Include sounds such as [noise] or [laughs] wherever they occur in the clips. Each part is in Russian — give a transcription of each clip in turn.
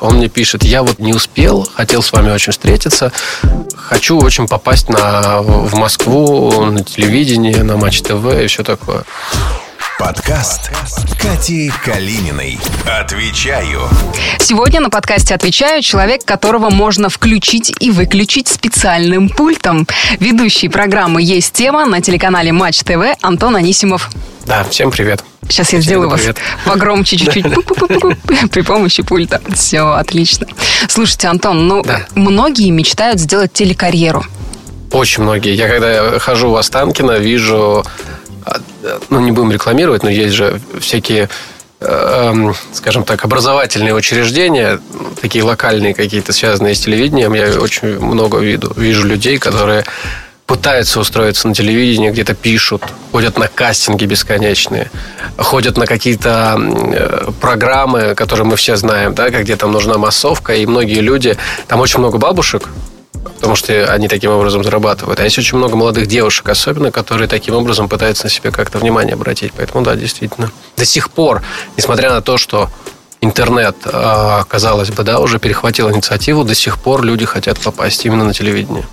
Он мне пишет, я вот не успел, хотел с вами очень встретиться, хочу очень попасть на, в Москву, на телевидение, на Матч ТВ и все такое. Подкаст Кати Калининой. Отвечаю. Сегодня на подкасте «Отвечаю» человек, которого можно включить и выключить специальным пультом. Ведущий программы «Есть тема» на телеканале Матч ТВ Антон Анисимов. Да, всем привет. Сейчас я сделаю вас [laughs] погромче чуть-чуть [laughs] при помощи пульта. Все, отлично. Слушайте, Антон, ну, многие мечтают сделать телекарьеру. Очень многие. Я когда хожу в Останкино, вижу ну, не будем рекламировать, но есть же всякие эм, скажем так, образовательные учреждения, такие локальные какие-то, связанные с телевидением, я очень много виду, вижу людей, которые пытаются устроиться на телевидении, где-то пишут, ходят на кастинги бесконечные, ходят на какие-то э, программы, которые мы все знаем, да, где там нужна массовка, и многие люди, там очень много бабушек, потому что они таким образом зарабатывают. А есть очень много молодых девушек, особенно, которые таким образом пытаются на себя как-то внимание обратить. Поэтому, да, действительно. До сих пор, несмотря на то, что интернет, а, казалось бы, да, уже перехватил инициативу, до сих пор люди хотят попасть именно на телевидение.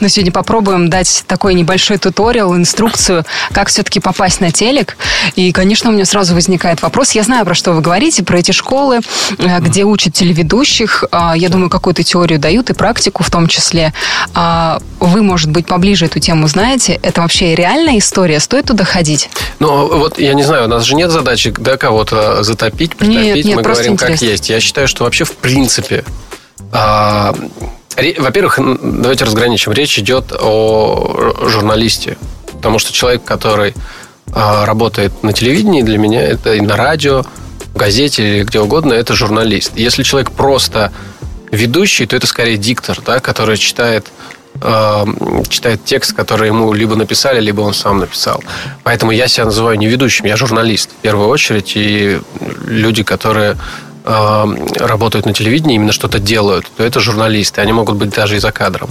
Но сегодня попробуем дать такой небольшой туториал, инструкцию, как все-таки попасть на телек. И, конечно, у меня сразу возникает вопрос. Я знаю, про что вы говорите, про эти школы, э, где учат телеведущих. А, я думаю, какую-то теорию дают и практику в том числе. А, вы, может быть, поближе эту тему знаете. Это вообще реальная история? Стоит туда ходить? Ну, вот я не знаю, у нас же нет задачи да, кого-то затопить, притопить. Нет, нет, Мы говорим, интересно. как есть. Я считаю, что вообще в принципе а, во-первых, давайте разграничим. Речь идет о журналисте. Потому что человек, который а, работает на телевидении, для меня это и на радио, в газете или где угодно, это журналист. Если человек просто ведущий, то это скорее диктор, да, который читает а, читает текст, который ему либо написали, либо он сам написал. Поэтому я себя называю не ведущим, я журналист в первую очередь. И люди, которые э, работают на телевидении, именно что-то делают, то это журналисты. Они могут быть даже и за кадром.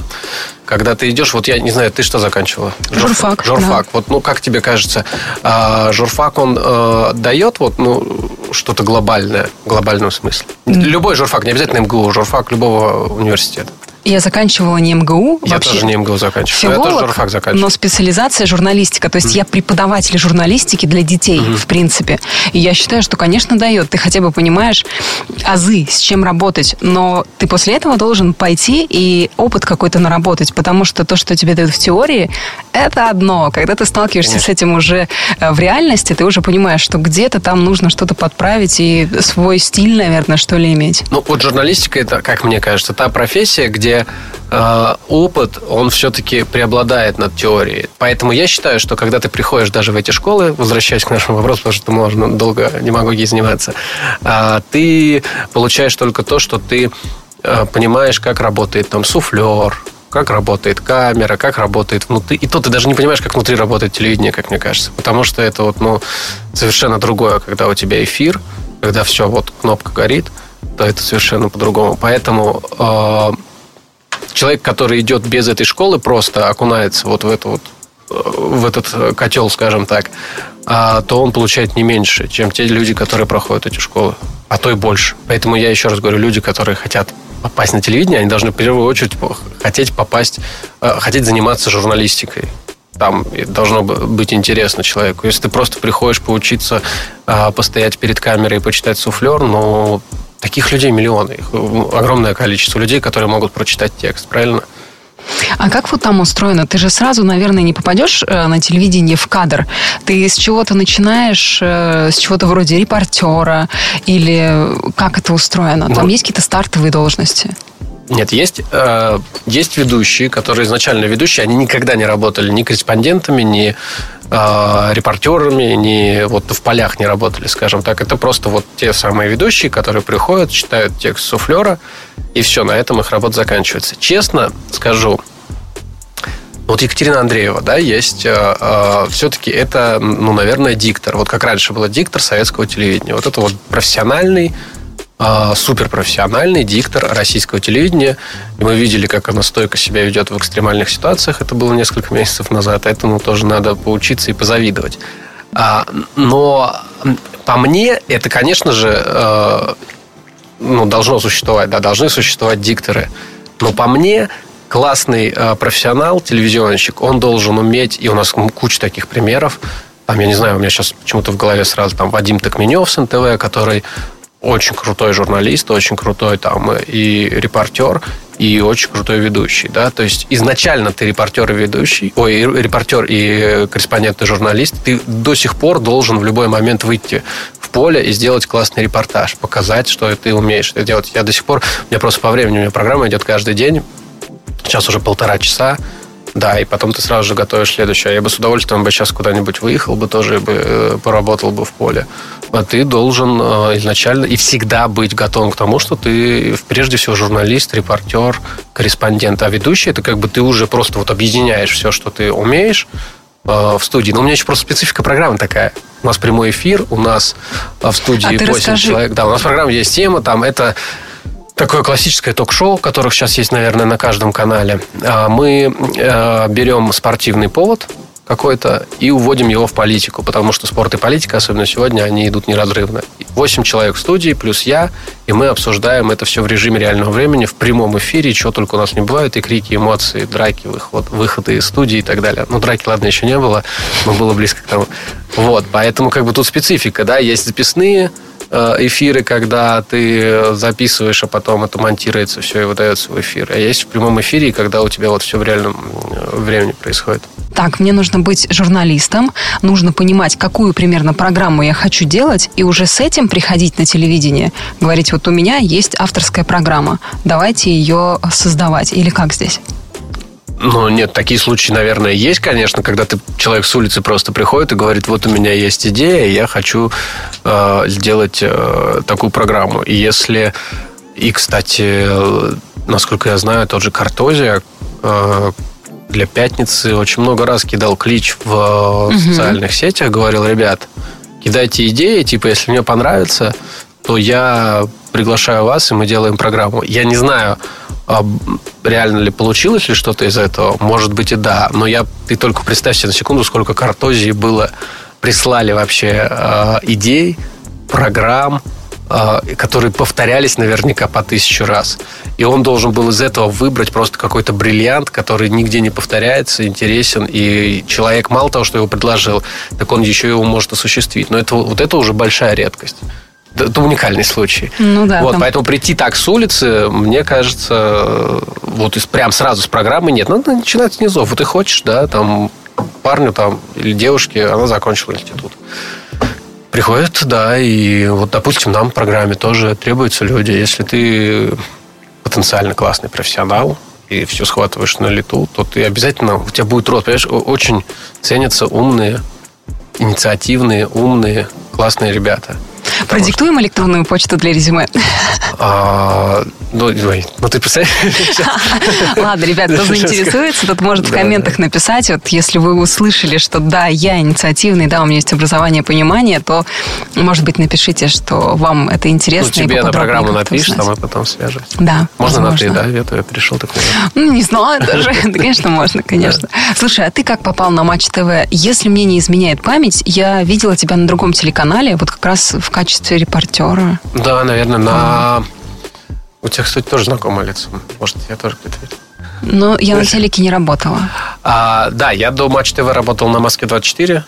Когда ты идешь, вот я не знаю, ты что заканчивала? Журфак. Журфак. Да. Вот, ну, как тебе кажется, э, журфак, он э, дает вот, ну, что-то глобальное, в глобальном смысле? Mm. Любой журфак, не обязательно МГУ, журфак любого университета. Я заканчивала не МГУ. Я вообще. тоже не МГУ заканчивала. Филолог, я тоже журфак заканчивал. но специализация журналистика. То есть mm. я преподаватель журналистики для детей, mm-hmm. в принципе. И я считаю, что, конечно, дает. Ты хотя бы понимаешь азы, с чем работать. Но ты после этого должен пойти и опыт какой-то наработать. Потому что то, что тебе дают в теории, это одно. Когда ты сталкиваешься конечно. с этим уже э, в реальности, ты уже понимаешь, что где-то там нужно что-то подправить и свой стиль, наверное, что ли, иметь. Ну, вот журналистика, это, как мне кажется, та профессия, где э, опыт, он все-таки преобладает над теорией. Поэтому я считаю, что когда ты приходишь даже в эти школы, возвращаясь к нашему вопросу, потому что можно долго демагогией заниматься, э, ты получаешь только то, что ты э, понимаешь, как работает там суфлер, как работает камера, как работает внутри. И то ты даже не понимаешь, как внутри работает телевидение, как мне кажется. Потому что это вот, ну, совершенно другое, когда у тебя эфир, когда все, вот кнопка горит, то это совершенно по-другому. Поэтому э, человек, который идет без этой школы, просто окунается вот в эту вот в этот котел, скажем так, а, то он получает не меньше, чем те люди, которые проходят эти школы, а то и больше. Поэтому я еще раз говорю, люди, которые хотят попасть на телевидение, они должны в первую очередь хотеть попасть, э, хотеть заниматься журналистикой. Там должно быть интересно человеку. Если ты просто приходишь поучиться, постоять перед камерой и почитать суфлер, ну, Таких людей миллионы, их огромное количество людей, которые могут прочитать текст, правильно? А как вот там устроено? Ты же сразу, наверное, не попадешь э, на телевидение в кадр. Ты с чего-то начинаешь, э, с чего-то вроде репортера, или как это устроено? Там ну, есть какие-то стартовые должности? Нет, есть, э, есть ведущие, которые изначально ведущие, они никогда не работали ни корреспондентами, ни э, репортерами, ни вот в полях не работали, скажем так. Это просто вот те самые ведущие, которые приходят, читают текст суфлера, и все, на этом их работа заканчивается. Честно скажу, вот Екатерина Андреева, да, есть, э, э, все-таки это, ну, наверное, диктор. Вот как раньше было диктор советского телевидения. Вот это вот профессиональный суперпрофессиональный диктор российского телевидения. И мы видели, как она стойко себя ведет в экстремальных ситуациях. Это было несколько месяцев назад. Этому тоже надо поучиться и позавидовать. А, но по мне, это, конечно же, э, ну, должно существовать, да, должны существовать дикторы. Но по мне, классный э, профессионал, телевизионщик, он должен уметь, и у нас куча таких примеров, там, я не знаю, у меня сейчас почему-то в голове сразу там Вадим Токменев с НТВ, который очень крутой журналист, очень крутой там и репортер, и очень крутой ведущий, да, то есть изначально ты репортер и ведущий, ой, репортер и корреспондент и журналист, ты до сих пор должен в любой момент выйти в поле и сделать классный репортаж, показать, что ты умеешь это делать. Я до сих пор, у меня просто по времени, у меня программа идет каждый день, сейчас уже полтора часа, да, и потом ты сразу же готовишь следующее. Я бы с удовольствием бы сейчас куда-нибудь выехал бы, тоже бы э, поработал бы в поле. А ты должен э, изначально и всегда быть готовым к тому, что ты прежде всего журналист, репортер, корреспондент. А ведущий это как бы ты уже просто вот объединяешь все, что ты умеешь э, в студии. Но у меня еще просто специфика программы такая. У нас прямой эфир, у нас в студии а 8 расскажи... человек. Да, у нас программа есть тема, там это такое классическое ток-шоу, которых сейчас есть, наверное, на каждом канале. А мы э, берем спортивный повод какой-то и уводим его в политику, потому что спорт и политика, особенно сегодня, они идут неразрывно. Восемь человек в студии, плюс я, и мы обсуждаем это все в режиме реального времени, в прямом эфире, чего только у нас не бывает, и крики, эмоции, драки, выход, выходы из студии и так далее. Ну, драки, ладно, еще не было, но было близко к тому. Вот, поэтому как бы тут специфика, да, есть записные, Э, эфиры, когда ты записываешь, а потом это монтируется все и выдается в эфир. А есть в прямом эфире, когда у тебя вот все в реальном э, времени происходит. Так, мне нужно быть журналистом, нужно понимать, какую примерно программу я хочу делать, и уже с этим приходить на телевидение, говорить, вот у меня есть авторская программа, давайте ее создавать. Или как здесь? Ну, нет, такие случаи, наверное, есть, конечно, когда ты человек с улицы просто приходит и говорит, вот у меня есть идея, я хочу э, сделать э, такую программу. И если... И, кстати, насколько я знаю, тот же Картозия э, для пятницы очень много раз кидал клич в угу. социальных сетях, говорил, ребят, кидайте идеи, типа, если мне понравится, то я приглашаю вас, и мы делаем программу. Я не знаю, а реально ли получилось ли что-то из этого? Может быть и да. Но я, ты только представь себе на секунду, сколько картозии было, прислали вообще э, идей, программ, которые повторялись наверняка по тысячу раз. И он должен был из этого выбрать просто какой-то бриллиант, который нигде не повторяется, интересен. И человек мало того, что его предложил, так он еще его может осуществить. Но это, вот это уже большая редкость это уникальный случай. Ну да. Вот, там... Поэтому прийти так с улицы, мне кажется, вот из, прям сразу с программы нет. Надо начинать с низов. Вот ты хочешь, да, там парню там или девушке, она закончила институт. Приходит, да, и вот, допустим, нам в программе тоже требуются люди. Если ты потенциально классный профессионал, и все схватываешь на лету, то ты обязательно, у тебя будет рост. Понимаешь, очень ценятся умные, инициативные, умные, классные ребята. Продиктуем что... электронную почту для резюме. [laughs] А, ну, ну ты представляешь? Ладно, ребят, кто [laughs] заинтересуется, тот может в комментах написать. Вот если вы услышали, что да, я инициативный, да, у меня есть образование, понимание, то, может быть, напишите, что вам это интересно. Ну, тебе на программу напишешь, а мы потом свяжемся. Да. Можно на ты, да? Я пришел такой. Ну, не знаю даже. [laughs] Конечно, можно, конечно. Слушай, а ты как попал на Матч ТВ? Если мне не изменяет память, я видела тебя на другом телеканале, вот как раз в качестве репортера. Да, наверное, на... У тебя, кстати, тоже знакомое лицо. Может, я тоже где-то видел. Ну, я на телеке не работала. А, да, я до Матч ТВ работал на Москве 24.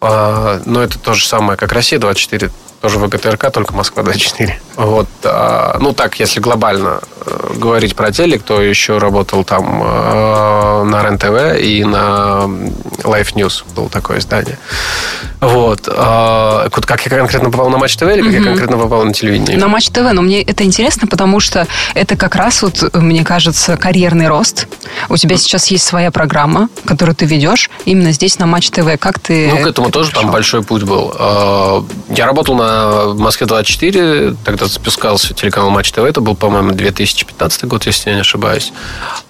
А, но это то же самое, как Россия 24 тоже ВГТРК, только Москва 24. Вот. А, ну, так, если глобально э, говорить про телек, то еще работал там э, на РЕН-ТВ и на Life News был такое издание. Вот. А, как я конкретно попал на Матч ТВ или как я конкретно попал на телевидение? На Матч ТВ, но мне это интересно, потому что это как раз вот, мне кажется, карьерный рост. У тебя сейчас есть своя программа, которую ты ведешь именно здесь на Матч ТВ. Как ты... Ну, к этому тоже пришел? там большой путь был. А, я работал на в Москве 24, тогда запускался телеканал Матч ТВ, это был, по-моему, 2015 год, если я не ошибаюсь.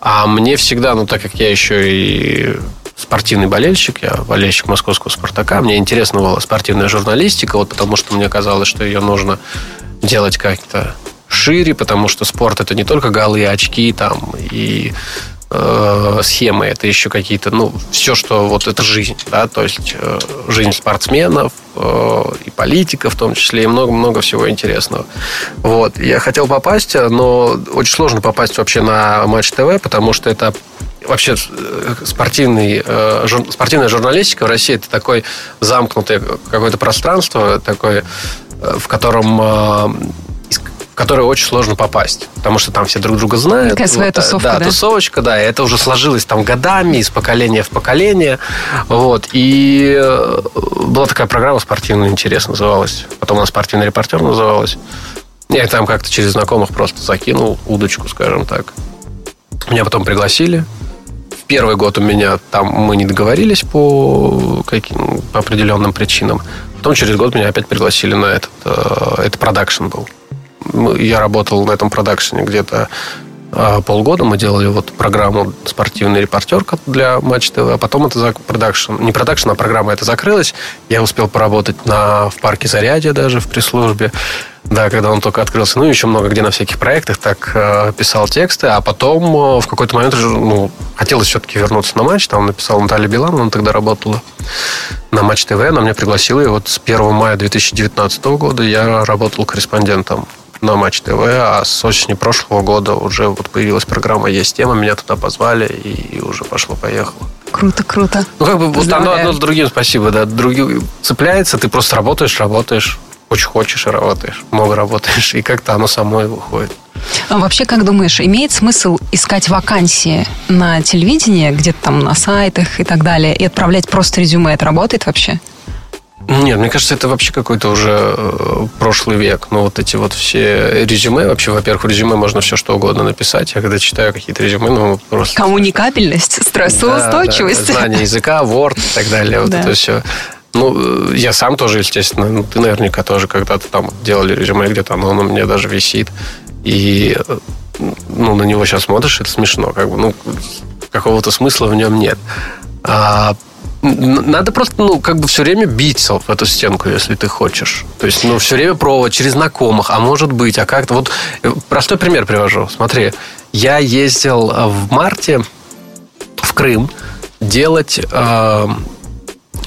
А мне всегда, ну, так как я еще и спортивный болельщик, я болельщик московского «Спартака», мне интересна была спортивная журналистика, вот потому что мне казалось, что ее нужно делать как-то шире, потому что спорт это не только голы, очки там и э, схемы, это еще какие-то, ну, все, что вот это жизнь, да, то есть э, жизнь спортсменов э, и политиков в том числе, и много-много всего интересного. Вот. Я хотел попасть, но очень сложно попасть вообще на Матч ТВ, потому что это вообще спортивный, спортивная журналистика в России это такое замкнутое какое-то пространство, такое, в котором которое очень сложно попасть, потому что там все друг друга знают. Такая своя вот, тусовка, да, да? тусовочка, да, и это уже сложилось там годами, из поколения в поколение, вот, и была такая программа спортивная, интересно называлась, потом она спортивный репортер называлась, я там как-то через знакомых просто закинул удочку, скажем так. Меня потом пригласили, первый год у меня там мы не договорились по, каким, по определенным причинам. Потом через год меня опять пригласили на этот. Э, это продакшн был. Я работал на этом продакшене где-то э, полгода. Мы делали вот программу «Спортивный репортер» для Матч ТВ. А потом это продакшн. Не продакшн, а программа это закрылась. Я успел поработать на, в парке Зарядье даже в пресс-службе. Да, когда он только открылся. Ну, еще много где на всяких проектах так э, писал тексты. А потом э, в какой-то момент ну, хотелось все-таки вернуться на матч. Там написал Наталья Билан, она тогда работала на Матч ТВ. Она меня пригласила. И вот с 1 мая 2019 года я работал корреспондентом на Матч ТВ, а с осени прошлого года уже вот появилась программа «Есть тема», меня туда позвали, и уже пошло-поехало. Круто, круто. Ну, как бы вот одно, одно с другим, спасибо, да. Другие цепляется, ты просто работаешь, работаешь, очень хочешь и работаешь, много работаешь, и как-то оно само и выходит. А вообще, как думаешь, имеет смысл искать вакансии на телевидении, где-то там на сайтах и так далее, и отправлять просто резюме? Это работает вообще? Нет, мне кажется, это вообще какой-то уже э, прошлый век. Ну, вот эти вот все резюме, вообще, во-первых, в резюме можно все что угодно написать. Я когда читаю какие-то резюме, ну, просто... Коммуникабельность, стрессоустойчивость. Да, да, знание языка, Word и так далее. Вот да. это все. Ну, я сам тоже, естественно, ну, ты наверняка тоже когда-то там делали резюме где-то, оно на мне даже висит. И ну, на него сейчас смотришь, это смешно. Как бы, ну, какого-то смысла в нем нет. А надо просто, ну, как бы все время биться в эту стенку, если ты хочешь. То есть, ну, все время пробовать через знакомых, а может быть, а как-то. Вот э, простой пример привожу. Смотри, я ездил в марте в Крым делать э,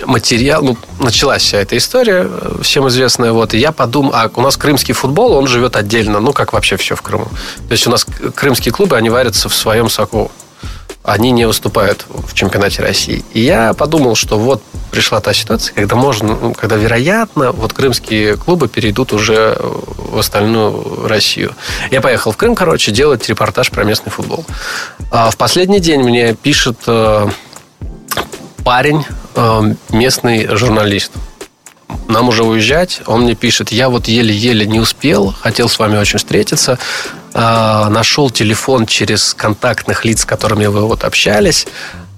материал, ну, началась вся эта история, всем известная, вот, и я подумал, а у нас крымский футбол, он живет отдельно, ну, как вообще все в Крыму. То есть у нас крымские клубы, они варятся в своем соку. Они не выступают в чемпионате России. И я подумал, что вот пришла та ситуация, когда можно, ну, когда вероятно, вот крымские клубы перейдут уже в остальную Россию. Я поехал в Крым, короче, делать репортаж про местный футбол. А в последний день мне пишет э, парень Э, местный журналист. Нам уже уезжать. Он мне пишет, я вот еле-еле не успел, хотел с вами очень встретиться. Э, нашел телефон через контактных лиц, с которыми вы вот общались.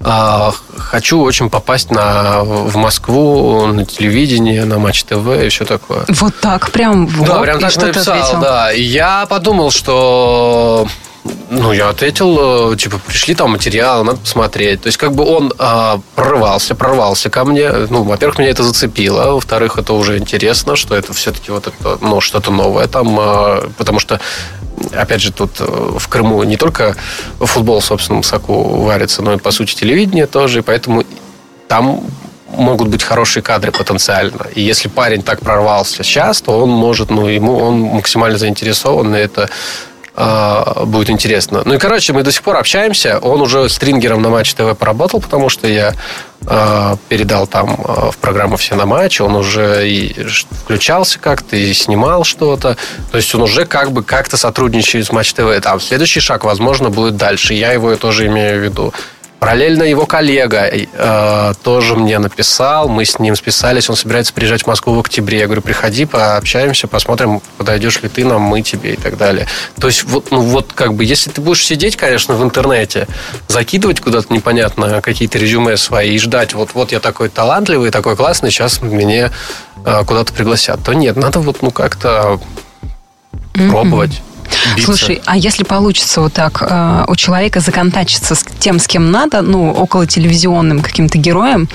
Э, хочу очень попасть на, в Москву, на телевидение, на Матч ТВ и все такое. Вот так, прям Да, прям так написал, да. И я подумал, что ну, я ответил, э, типа, пришли там материалы, надо посмотреть. То есть, как бы он а, прорвался, прорвался ко мне. Ну, во-первых, меня это зацепило. Во-вторых, это уже интересно, что это все-таки вот это, ну, что-то новое там. А, потому что, опять же, тут э, в Крыму не только футбол в собственном соку варится, но и, по сути, телевидение тоже. И поэтому там могут быть хорошие кадры потенциально. И если парень так прорвался сейчас, то он может, ну, ему он максимально заинтересован, и это а, будет интересно. Ну и, короче, мы до сих пор общаемся. Он уже стрингером на Матч ТВ поработал, потому что я э, передал там э, в программу «Все на матч». Он уже и включался как-то, и снимал что-то. То есть он уже как бы как-то сотрудничает с Матч ТВ. Там следующий шаг, возможно, будет дальше. Я его тоже имею в виду. Параллельно его коллега э, тоже мне написал, мы с ним списались, он собирается приезжать в Москву в октябре. Я говорю, приходи, пообщаемся, посмотрим, подойдешь ли ты нам, мы тебе и так далее. То есть вот, ну, вот как бы, если ты будешь сидеть, конечно, в интернете, закидывать куда-то непонятно какие-то резюме свои и ждать, вот, вот я такой талантливый, такой классный, сейчас меня э, куда-то пригласят, то нет, надо вот ну как-то mm-hmm. пробовать биться. Слушай, а если получится вот так э, у человека законтачиться с тем, с кем надо, ну, около телевизионным каким-то героем,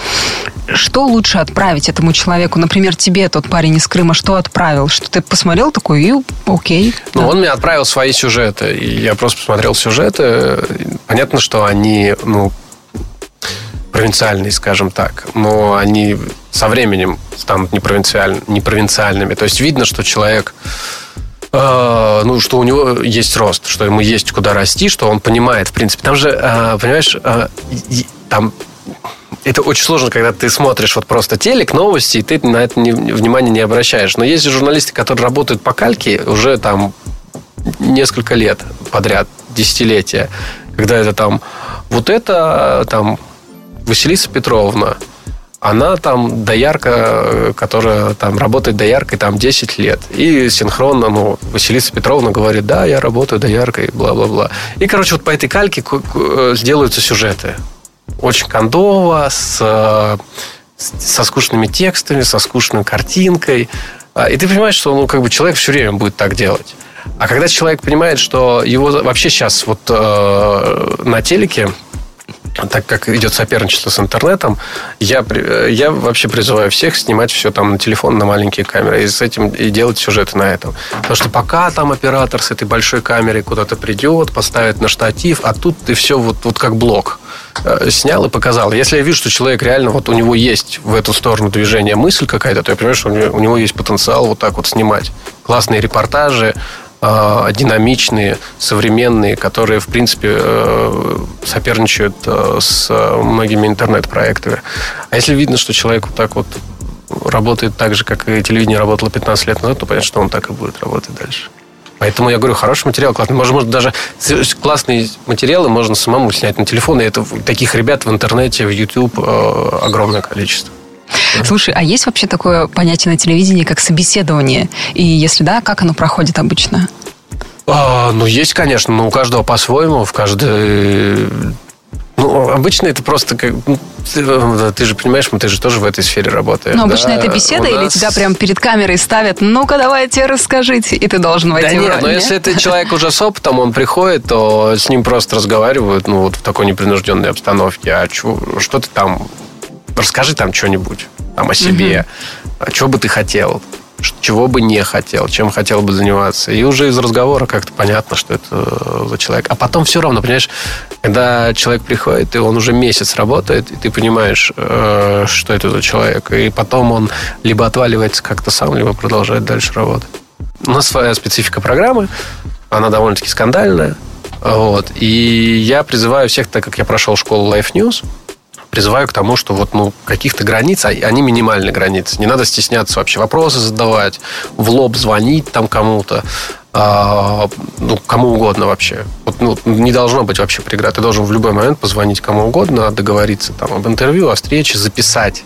что лучше отправить этому человеку? Например, тебе тот парень из Крыма что отправил? Что ты посмотрел такой, и окей. Ну, да. он мне отправил свои сюжеты. И я просто посмотрел сюжеты. Понятно, что они, ну, провинциальные, скажем так. Но они со временем станут непровинциаль... непровинциальными. То есть видно, что человек э, ну, что у него есть рост, что ему есть куда расти, что он понимает, в принципе. Там же, э, понимаешь, э, там это очень сложно, когда ты смотришь вот просто телек, новости, и ты на это не, внимания не обращаешь. Но есть журналисты, которые работают по кальке уже там несколько лет подряд, десятилетия, когда это там вот это там Василиса Петровна, она там доярка, которая там работает дояркой там 10 лет. И синхронно, ну, Василиса Петровна говорит, да, я работаю дояркой, бла-бла-бла. И, короче, вот по этой кальке сделаются сюжеты. Очень кондово, с, со скучными текстами, со скучной картинкой. А, и ты понимаешь, что ну, как бы человек все время будет так делать. А когда человек понимает, что его вообще сейчас вот э, на телеке так как идет соперничество с интернетом, я, я вообще призываю всех снимать все там на телефон, на маленькие камеры, и с этим и делать сюжеты на этом. Потому что пока там оператор с этой большой камерой куда-то придет, поставит на штатив, а тут ты все вот, вот как блок э, снял и показал. Если я вижу, что человек реально, вот у него есть в эту сторону движения мысль какая-то, то я понимаю, что у него, у него есть потенциал вот так вот снимать. Классные репортажи, Э, динамичные, современные, которые, в принципе, э, соперничают э, с многими интернет-проектами. А если видно, что человек вот так вот работает так же, как и телевидение работало 15 лет назад, то понятно, что он так и будет работать дальше. Поэтому я говорю, хороший материал, классный. Может, может даже классные материалы можно самому снять на телефон. И это таких ребят в интернете, в YouTube огромное количество. Слушай, а есть вообще такое понятие на телевидении, как собеседование? И если да, как оно проходит обычно? А, ну, есть, конечно, но у каждого по-своему, в каждой ну, обычно это просто как... Ну, ты, э, ты же понимаешь, ты же тоже в этой сфере работаешь. Ну, обычно да? это беседа, нас... или тебя прям перед камерой ставят, ну-ка, давайте расскажите, и ты должен войти да в нет, роль, но нет? если это человек уже с опытом, он приходит, то с ним просто разговаривают, ну, вот в такой непринужденной обстановке. А чё, что ты там... Расскажи там что-нибудь там, о себе, угу. что бы ты хотел, чего бы не хотел, чем хотел бы заниматься. И уже из разговора как-то понятно, что это э, за человек. А потом все равно, понимаешь, когда человек приходит, и он уже месяц работает, и ты понимаешь, э, что это за человек. И потом он либо отваливается как-то сам, либо продолжает дальше работать. У нас своя специфика программы, она довольно-таки скандальная. Вот. И я призываю всех, так как я прошел школу Life News, призываю к тому, что вот, ну, каких-то границ, а они минимальные границы. Не надо стесняться вообще вопросы задавать, в лоб звонить там кому-то, а, ну, кому угодно вообще. Вот, ну, не должно быть вообще преград. Ты должен в любой момент позвонить кому угодно, договориться там об интервью, о встрече, записать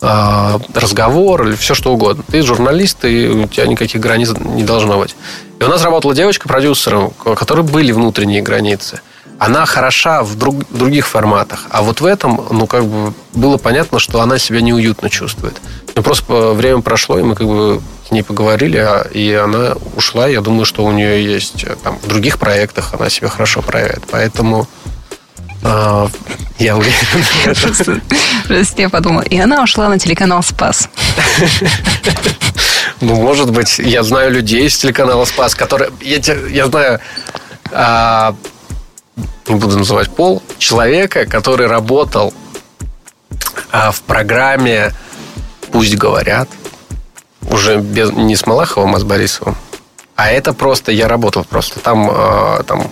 а, разговор или все что угодно. Ты журналист, и у тебя никаких границ не должно быть. И у нас работала девочка-продюсером, у которой были внутренние границы она хороша в друг, других форматах. А вот в этом, ну, как бы было понятно, что она себя неуютно чувствует. Ну, просто время прошло, и мы как бы с ней поговорили, а, и она ушла. Я думаю, что у нее есть э, там в других проектах она себя хорошо проявит. Поэтому э, я уверен. Просто я подумала, и она ушла на телеканал «Спас». Ну, может быть, я знаю людей из телеканала «Спас», которые... Я, я знаю а, не буду называть пол, человека, который работал а, в программе «Пусть говорят», уже без, не с Малаховым, а с Борисовым. А это просто, я работал просто там, э, там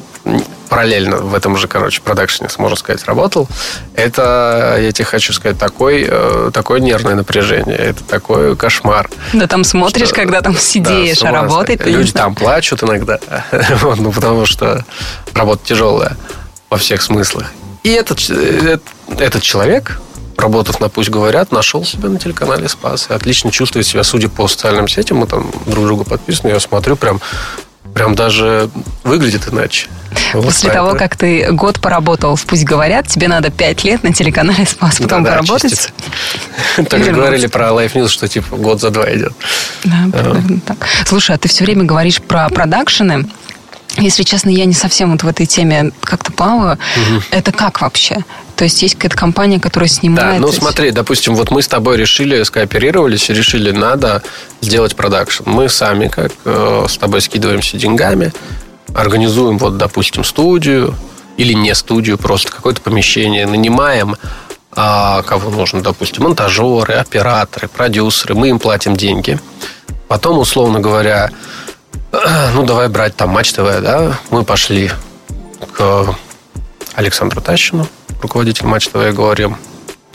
параллельно в этом же, короче, продакшене, можно сказать, работал. Это, я тебе хочу сказать, такой, э, такое нервное напряжение. Это такой кошмар. Да там смотришь, что, когда там сидишь, да, а работать Люди там плачут иногда, [laughs] ну, потому что работа тяжелая во всех смыслах. И этот, этот, этот человек, работав на «Пусть говорят», нашел себя на телеканале «Спас». И отлично чувствует себя, судя по социальным сетям, мы там друг друга подписаны, я смотрю, прям, прям даже выглядит иначе. После вот, того, как ты год поработал в «Пусть говорят», тебе надо пять лет на телеканале «Спас» потом да, поработать. [laughs] Так говорили про Life News, что типа год за два идет. Да, примерно так. Слушай, а ты все время говоришь про продакшены. если честно, я не совсем вот в этой теме как-то плаваю. Угу. Это как вообще? То есть есть какая-то компания, которая снимает... Да, ну смотри, допустим, вот мы с тобой решили, скооперировались, решили, надо сделать продакшн. Мы сами как э, с тобой скидываемся деньгами, организуем вот, допустим, студию или не студию, просто какое-то помещение, нанимаем а, кого нужно, допустим, монтажеры, операторы, продюсеры, мы им платим деньги. Потом, условно говоря, [clears throat] ну, давай брать там Матч ТВ, да, мы пошли к Александру Тащину, руководитель Матч ТВ, говорим,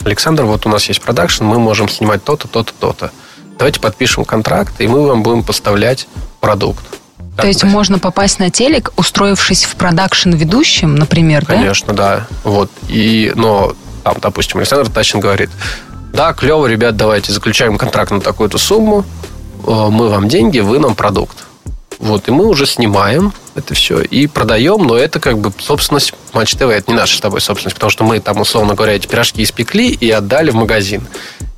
Александр, вот у нас есть продакшн, мы можем снимать то-то, то-то, то-то. Давайте подпишем контракт, и мы вам будем поставлять продукт. То есть можно попасть на телек, устроившись в продакшн ведущим, например, Конечно, да? да. Вот. И, но там, допустим, Александр Тачин говорит, да, клево, ребят, давайте заключаем контракт на такую-то сумму, э, мы вам деньги, вы нам продукт. Вот, и мы уже снимаем это все и продаем, но это как бы собственность Матч ТВ, это не наша с тобой собственность, потому что мы там, условно говоря, эти пирожки испекли и отдали в магазин.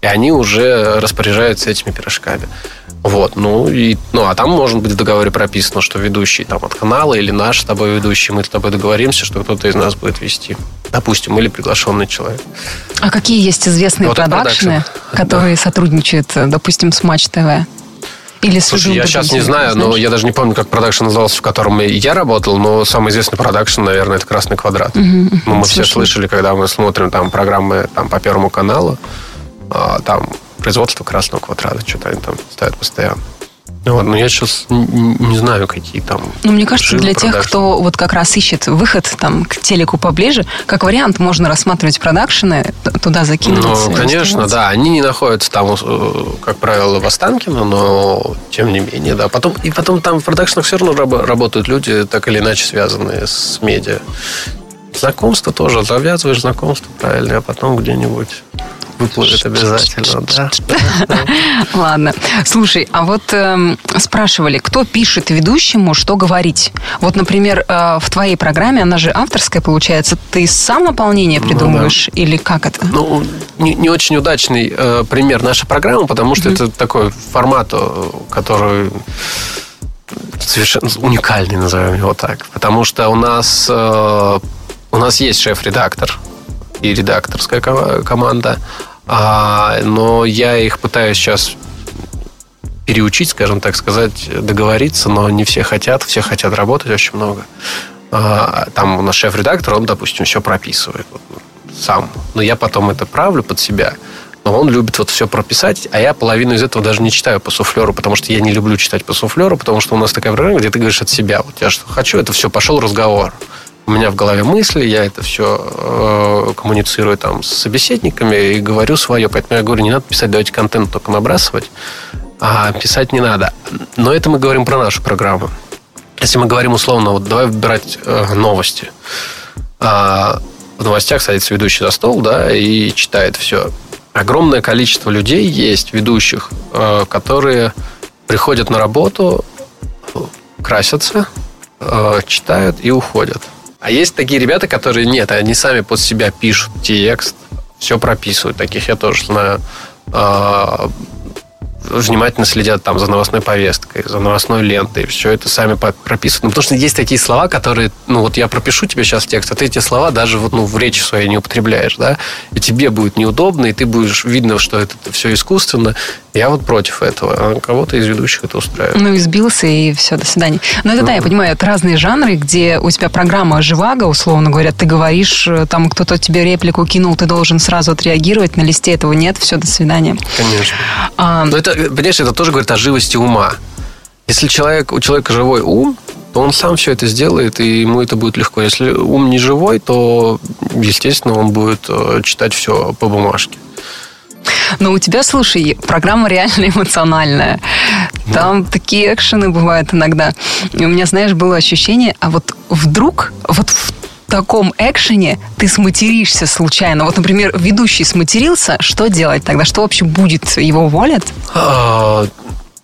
И они уже распоряжаются этими пирожками. Вот, ну, и, ну, а там может быть в договоре прописано, что ведущий там от канала или наш с тобой ведущий, мы с тобой договоримся, что кто-то из нас будет вести. Допустим, или приглашенный человек. А какие есть известные вот продакшны, которые да. сотрудничают, допустим, с Матч ТВ? Или Слушай, я сейчас не знаю, но я даже не помню, как продакшн назывался, в котором я работал, но самый известный продакшн, наверное, это «Красный квадрат». Угу, ну, мы слушай. все слышали, когда мы смотрим там программы там, по Первому каналу, а, там производство красного квадрата, что-то они там ставят постоянно. Ну, вот, но я сейчас не знаю, какие там. Ну, мне кажется, для продакшн. тех, кто вот как раз ищет выход там к телеку поближе, как вариант можно рассматривать продакшены, туда закинуть. Ну, конечно, да. Они не находятся там, э, как правило, в Останкино, но тем не менее, да. Потом, и потом там в продакшнах все равно работают люди, так или иначе связанные с медиа. Знакомство тоже. Завязываешь знакомство правильно, а потом где-нибудь выплывет обязательно, да. [laughs] Ладно. Слушай, а вот э, спрашивали, кто пишет ведущему, что говорить? Вот, например, э, в твоей программе, она же авторская получается, ты сам наполнение придумываешь ну, да. или как это? Ну, не, не очень удачный э, пример нашей программы, потому что mm-hmm. это такой формат, э, который совершенно уникальный, назовем его так. Потому что у нас, э, у нас есть шеф-редактор и редакторская команда, а, но я их пытаюсь сейчас переучить, скажем так сказать, договориться, но не все хотят, все хотят работать очень много. А, там у нас шеф-редактор, он, допустим, все прописывает вот, сам. Но я потом это правлю под себя. Но он любит вот все прописать, а я половину из этого даже не читаю по суфлеру, потому что я не люблю читать по суфлеру, потому что у нас такая программа, где ты говоришь от себя. Вот я что хочу, это все, пошел разговор у меня в голове мысли, я это все э, коммуницирую там с собеседниками и говорю свое. Поэтому я говорю, не надо писать, давайте контент только набрасывать, а писать не надо. Но это мы говорим про нашу программу. Если мы говорим условно, вот давай выбирать э, новости. А, в новостях садится ведущий за стол, да, и читает все. Огромное количество людей есть, ведущих, э, которые приходят на работу, красятся, э, читают и уходят. А есть такие ребята, которые нет, они сами под себя пишут текст, все прописывают. Таких я тоже знаю. Внимательно следят там за новостной повесткой, за новостной лентой, все это сами прописывают. Ну, потому что есть такие слова, которые, ну, вот я пропишу тебе сейчас текст, а ты эти слова даже вот, ну, в речи своей не употребляешь, да, и тебе будет неудобно, и ты будешь видно, что это все искусственно. Я вот против этого, а кого-то из ведущих это устраивает. Ну, избился, и все, до свидания. Но это, да, я понимаю, это разные жанры, где у тебя программа живаго, условно говоря, ты говоришь, э, там кто-то тебе реплику кинул, ты должен сразу отреагировать, на листе этого нет, все, до свидания. Конечно. А... Но это понимаешь, это тоже говорит о живости ума. Если человек, у человека живой ум, то он сам все это сделает, и ему это будет легко. Если ум не живой, то, естественно, он будет э, читать все по бумажке. Но у тебя, слушай, программа реально эмоциональная. Там да. такие экшены бывают иногда. И у меня, знаешь, было ощущение, а вот вдруг, вот в таком экшене ты сматеришься случайно? Вот, например, ведущий сматерился, что делать тогда? Что вообще будет? Его уволят? А,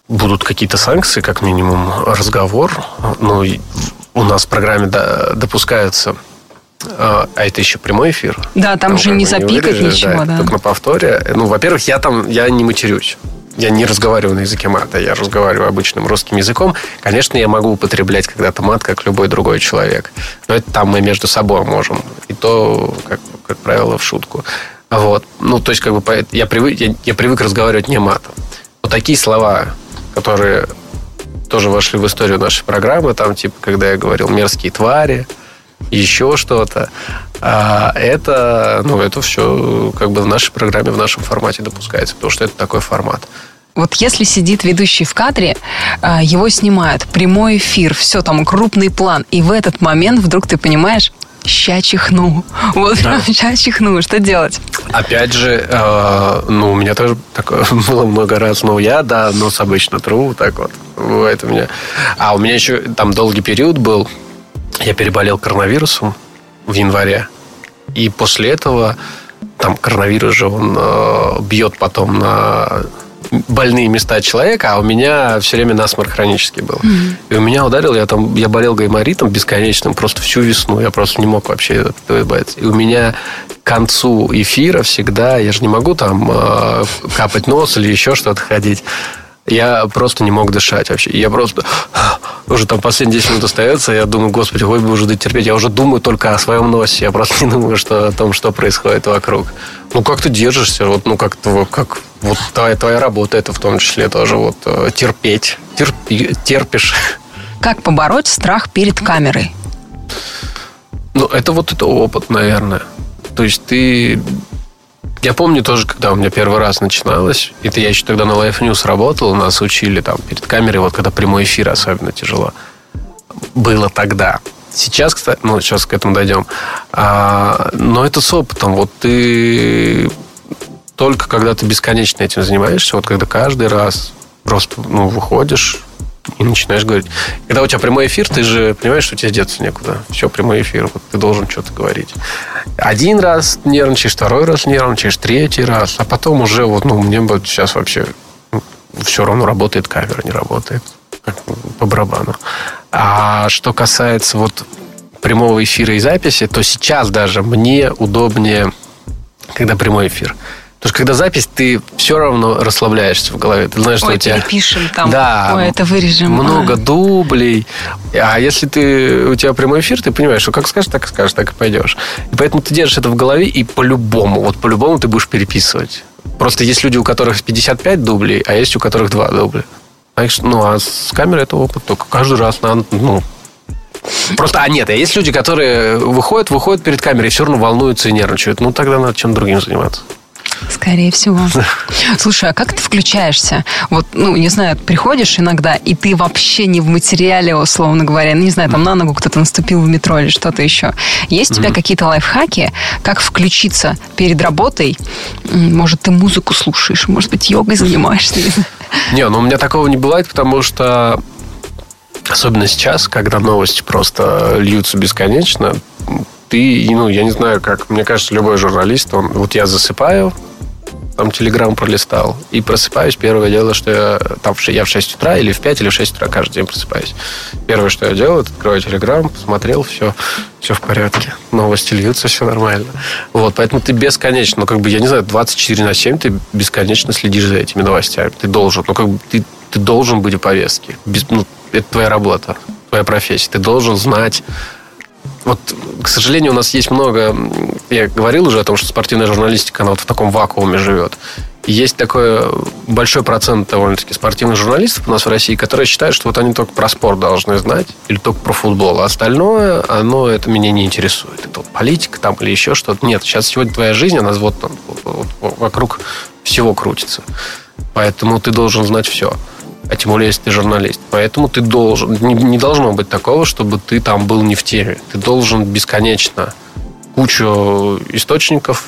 будут какие-то санкции, как минимум, разговор. Ну, у нас в программе допускаются а, а это еще прямой эфир. Да, там, там же не запикать не ничего, да, да. Только на повторе. Ну, во-первых, я там, я не матерюсь. Я не разговариваю на языке мата, я разговариваю обычным русским языком. Конечно, я могу употреблять когда-то мат, как любой другой человек. Но это там мы между собой можем. И то, как, как правило, в шутку. Вот. Ну, то есть, как бы, я привык, я, я привык разговаривать не матом. Вот такие слова, которые тоже вошли в историю нашей программы, там, типа, когда я говорил «мерзкие твари», еще что-то. А это, ну, это все как бы в нашей программе, в нашем формате допускается, потому что это такой формат. Вот если сидит ведущий в кадре, а, его снимают, прямой эфир, все там, крупный план, и в этот момент вдруг ты понимаешь, ща чихну. Вот да. [laughs] ща чихну. Что делать? Опять же, э, ну, у меня тоже такое [laughs] было много раз. Ну, я, да, нос обычно тру, так вот. Бывает у меня. А у меня еще там долгий период был. Я переболел коронавирусом в январе. И после этого там коронавирус же, он э, бьет потом на больные места человека, а у меня все время насморк хронический был. Mm-hmm. И у меня ударил, я там, я болел гайморитом бесконечным просто всю весну. Я просто не мог вообще этого избавиться. И у меня к концу эфира всегда, я же не могу там э, капать нос или еще что-то ходить. Я просто не мог дышать вообще. Я просто... [gasps] Уже там последние 10 минут остается, я думаю, господи, ой, бы уже дотерпеть. Я уже думаю только о своем носе. Я просто [laughs] не думаю что, о том, что происходит вокруг. Ну, как ты держишься? Вот, ну, как-то, как, вот твоя, твоя работа, это в том числе тоже вот э, терпеть. Терпи, терпишь. [laughs] Как побороть страх перед камерой? Ну, это вот это опыт, наверное. То есть ты я помню тоже, когда у меня первый раз начиналось, это я еще тогда на Life News работал, нас учили там перед камерой, вот когда прямой эфир особенно тяжело. Было тогда. Сейчас, кстати, ну, сейчас к этому дойдем. А, но это с опытом. Вот ты только когда ты бесконечно этим занимаешься, вот когда каждый раз просто ну, выходишь, и начинаешь говорить. Когда у тебя прямой эфир, ты же понимаешь, что тебе деться некуда. Все, прямой эфир, вот ты должен что-то говорить. Один раз нервничаешь, второй раз нервничаешь, третий раз, а потом уже вот, ну, мне бы сейчас вообще ну, все равно работает камера, не работает. По барабану. А что касается вот прямого эфира и записи, то сейчас даже мне удобнее, когда прямой эфир. Потому что когда запись, ты все равно расслабляешься в голове. Ты знаешь, Ой, что у тебя... перепишем там. Да. Ой, это вырежем. Много а. дублей. А если ты, у тебя прямой эфир, ты понимаешь, что как скажешь, так и скажешь, так и пойдешь. И поэтому ты держишь это в голове, и по-любому, вот по-любому ты будешь переписывать. Просто есть люди, у которых 55 дублей, а есть у которых 2 дубля. Ну, а с камерой это опыт. Только каждый раз надо, ну, Просто, а нет, а есть люди, которые выходят, выходят перед камерой и все равно волнуются и нервничают. Ну, тогда надо чем другим заниматься. Скорее всего. [laughs] Слушай, а как ты включаешься? Вот, ну, не знаю, приходишь иногда, и ты вообще не в материале, условно говоря, ну, не знаю, там на ногу кто-то наступил в метро или что-то еще. Есть у тебя какие-то лайфхаки, как включиться перед работой? Может, ты музыку слушаешь, может быть, йогой занимаешься? [laughs] Не, ну у меня такого не бывает, потому что особенно сейчас, когда новости просто льются бесконечно, ты, ну, я не знаю, как, мне кажется, любой журналист, он, вот я засыпаю, там телеграм пролистал. И просыпаюсь, первое дело, что я там я в 6 утра или в 5 или в 6 утра каждый день просыпаюсь. Первое, что я делаю, это открою телеграм, посмотрел, все, все в порядке. Новости льются, все нормально. Вот, поэтому ты бесконечно, ну, как бы, я не знаю, 24 на 7 ты бесконечно следишь за этими новостями. Ты должен, ну, как бы, ты, ты должен быть в повестке. Без, ну, это твоя работа, твоя профессия. Ты должен знать вот, к сожалению, у нас есть много... Я говорил уже о том, что спортивная журналистика, она вот в таком вакууме живет. есть такой большой процент довольно-таки спортивных журналистов у нас в России, которые считают, что вот они только про спорт должны знать или только про футбол, а остальное, оно это меня не интересует. Это вот политика там или еще что-то. Нет, сейчас сегодня твоя жизнь, она вот, вот, вот вокруг всего крутится. Поэтому ты должен знать все а тем более, если ты журналист. Поэтому ты должен, не, не должно быть такого, чтобы ты там был не в теме. Ты должен бесконечно кучу источников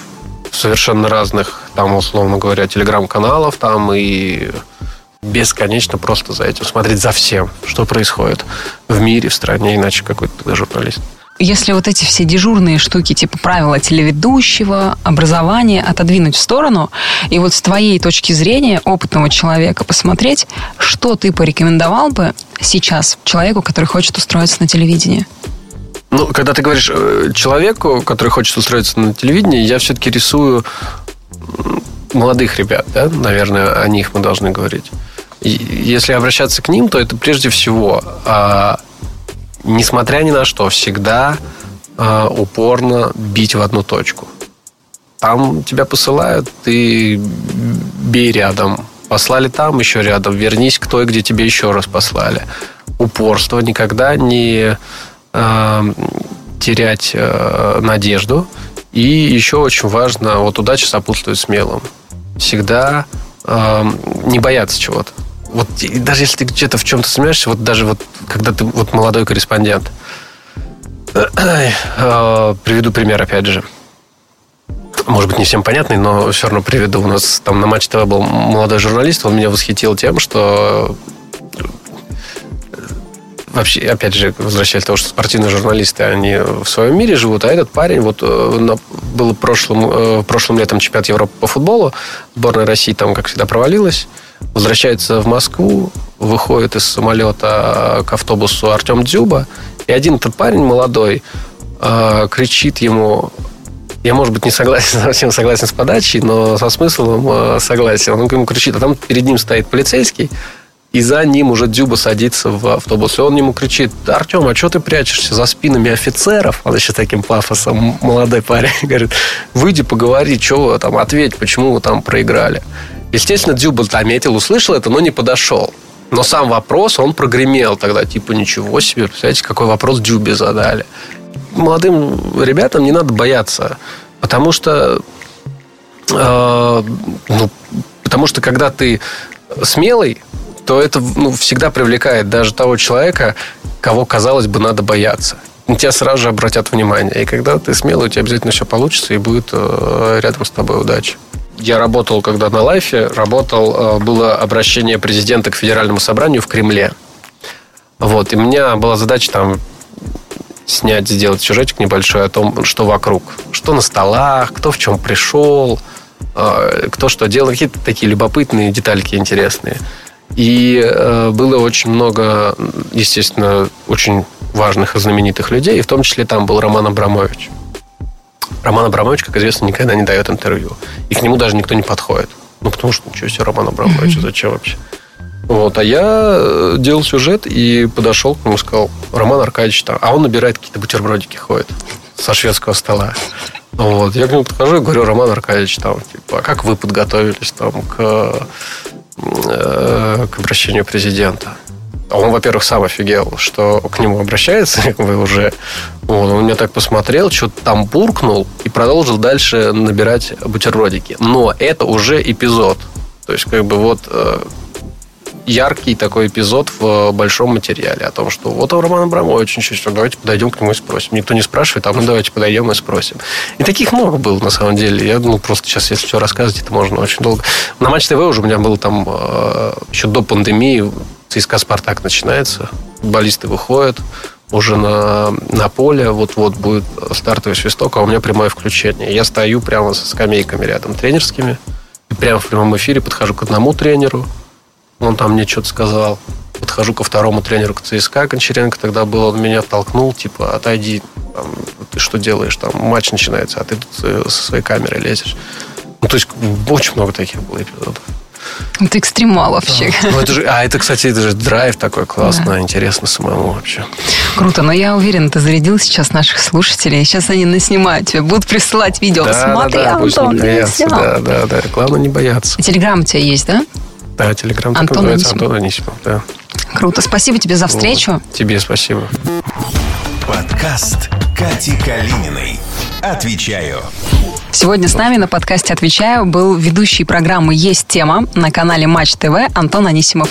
совершенно разных, там, условно говоря, телеграм-каналов, там и бесконечно просто за этим смотреть за всем, что происходит в мире, в стране, иначе какой ты журналист если вот эти все дежурные штуки, типа правила телеведущего, образования, отодвинуть в сторону, и вот с твоей точки зрения, опытного человека, посмотреть, что ты порекомендовал бы сейчас человеку, который хочет устроиться на телевидении? Ну, когда ты говоришь э, человеку, который хочет устроиться на телевидении, я все-таки рисую молодых ребят, да, наверное, о них мы должны говорить. И если обращаться к ним, то это прежде всего, а, несмотря ни на что, всегда а, упорно бить в одну точку. Там тебя посылают, ты бей рядом. Послали там, еще рядом. Вернись к той, где тебе еще раз послали. Упорство. Никогда не э, терять э, надежду. И еще очень важно, вот удача сопутствует смелым. Всегда э, не бояться чего-то. Вот даже если ты где-то в чем-то сомневаешься, вот даже вот когда ты вот молодой корреспондент, [clears throat] э, приведу пример опять же может быть, не всем понятный, но все равно приведу. У нас там на Матч ТВ был молодой журналист, он меня восхитил тем, что вообще, опять же, возвращаясь к тому, что спортивные журналисты, они в своем мире живут, а этот парень, вот э, был прошлым, э, прошлым летом чемпионат Европы по футболу, сборная России там, как всегда, провалилась, возвращается в Москву, выходит из самолета к автобусу Артем Дзюба, и один этот парень молодой э, кричит ему я, может быть, не согласен, [laughs] совсем согласен с подачей, но со смыслом э, согласен. Он ему кричит, а там перед ним стоит полицейский, и за ним уже Дзюба садится в автобус. И он ему кричит, Артем, а что ты прячешься за спинами офицеров? Он еще таким пафосом, молодой парень, [laughs] говорит, выйди поговори, что там, ответь, почему вы там проиграли. Естественно, Дзюба заметил, услышал это, но не подошел. Но сам вопрос, он прогремел тогда, типа, ничего себе, представляете, какой вопрос Дзюбе задали молодым ребятам не надо бояться, потому что, э, ну, потому что когда ты смелый, то это ну, всегда привлекает даже того человека, кого, казалось бы, надо бояться. Тебя сразу же обратят внимание. И когда ты смелый, у тебя обязательно все получится, и будет э, рядом с тобой удача. Я работал, когда на лайфе, работал, э, было обращение президента к федеральному собранию в Кремле. Вот, и у меня была задача там снять, сделать сюжетик небольшой о том, что вокруг. Что на столах, кто в чем пришел, а, кто что делал. Какие-то такие любопытные детальки интересные. И э, было очень много, естественно, очень важных и знаменитых людей, и в том числе там был Роман Абрамович. Роман Абрамович, как известно, никогда не дает интервью. И к нему даже никто не подходит. Ну, потому что, ничего себе, Роман Абрамович, [laughs] зачем вообще? Вот, а я э, делал сюжет и подошел к нему и сказал, Роман Аркадьевич там, а он набирает какие-то бутербродики, ходит со шведского стола. Вот, я к нему подхожу и говорю, Роман Аркадьевич, там, типа, а как вы подготовились там к, э, к обращению президента? Он, во-первых, сам офигел, что к нему обращается, [laughs] вы уже. Вот, он меня так посмотрел, что-то там буркнул и продолжил дальше набирать бутербродики. Но это уже эпизод. То есть, как бы вот э, яркий такой эпизод в большом материале о том, что вот у Романа Абрамович очень что давайте подойдем к нему и спросим. Никто не спрашивает, а мы давайте подойдем и спросим. И таких много было, на самом деле. Я думал, просто сейчас, если все рассказывать, это можно очень долго. На Матч ТВ уже у меня был там э, еще до пандемии ЦСКА «Спартак» начинается, футболисты выходят, уже на, на поле, вот-вот будет стартовый свисток, а у меня прямое включение. Я стою прямо со скамейками рядом тренерскими, и прямо в прямом эфире подхожу к одному тренеру, он там мне что-то сказал. Подхожу ко второму тренеру к ЦСКА, Кончаренко тогда был, он меня толкнул, типа, отойди, там, ты что делаешь, там, матч начинается, а ты тут э, со своей камерой лезешь. Ну, то есть, очень много таких было эпизодов. Это экстремал вообще. Ну, это же, а это, кстати, это же драйв такой классно, да. интересно самому вообще. Круто, но я уверена, ты зарядил сейчас наших слушателей. Сейчас они наснимают тебе, будут присылать видео. Да, Смотри, да, да, Антон, не боятся, да, да, да. Главное не бояться. И телеграм у тебя есть, да? Да, телеграм так Антон называется. Анисимов. Антон Анисимов, да. Круто. Спасибо тебе за встречу. Вот. Тебе спасибо. Подкаст Кати Калининой. Отвечаю. Сегодня с нами на подкасте «Отвечаю» был ведущий программы «Есть тема» на канале Матч ТВ Антон Анисимов.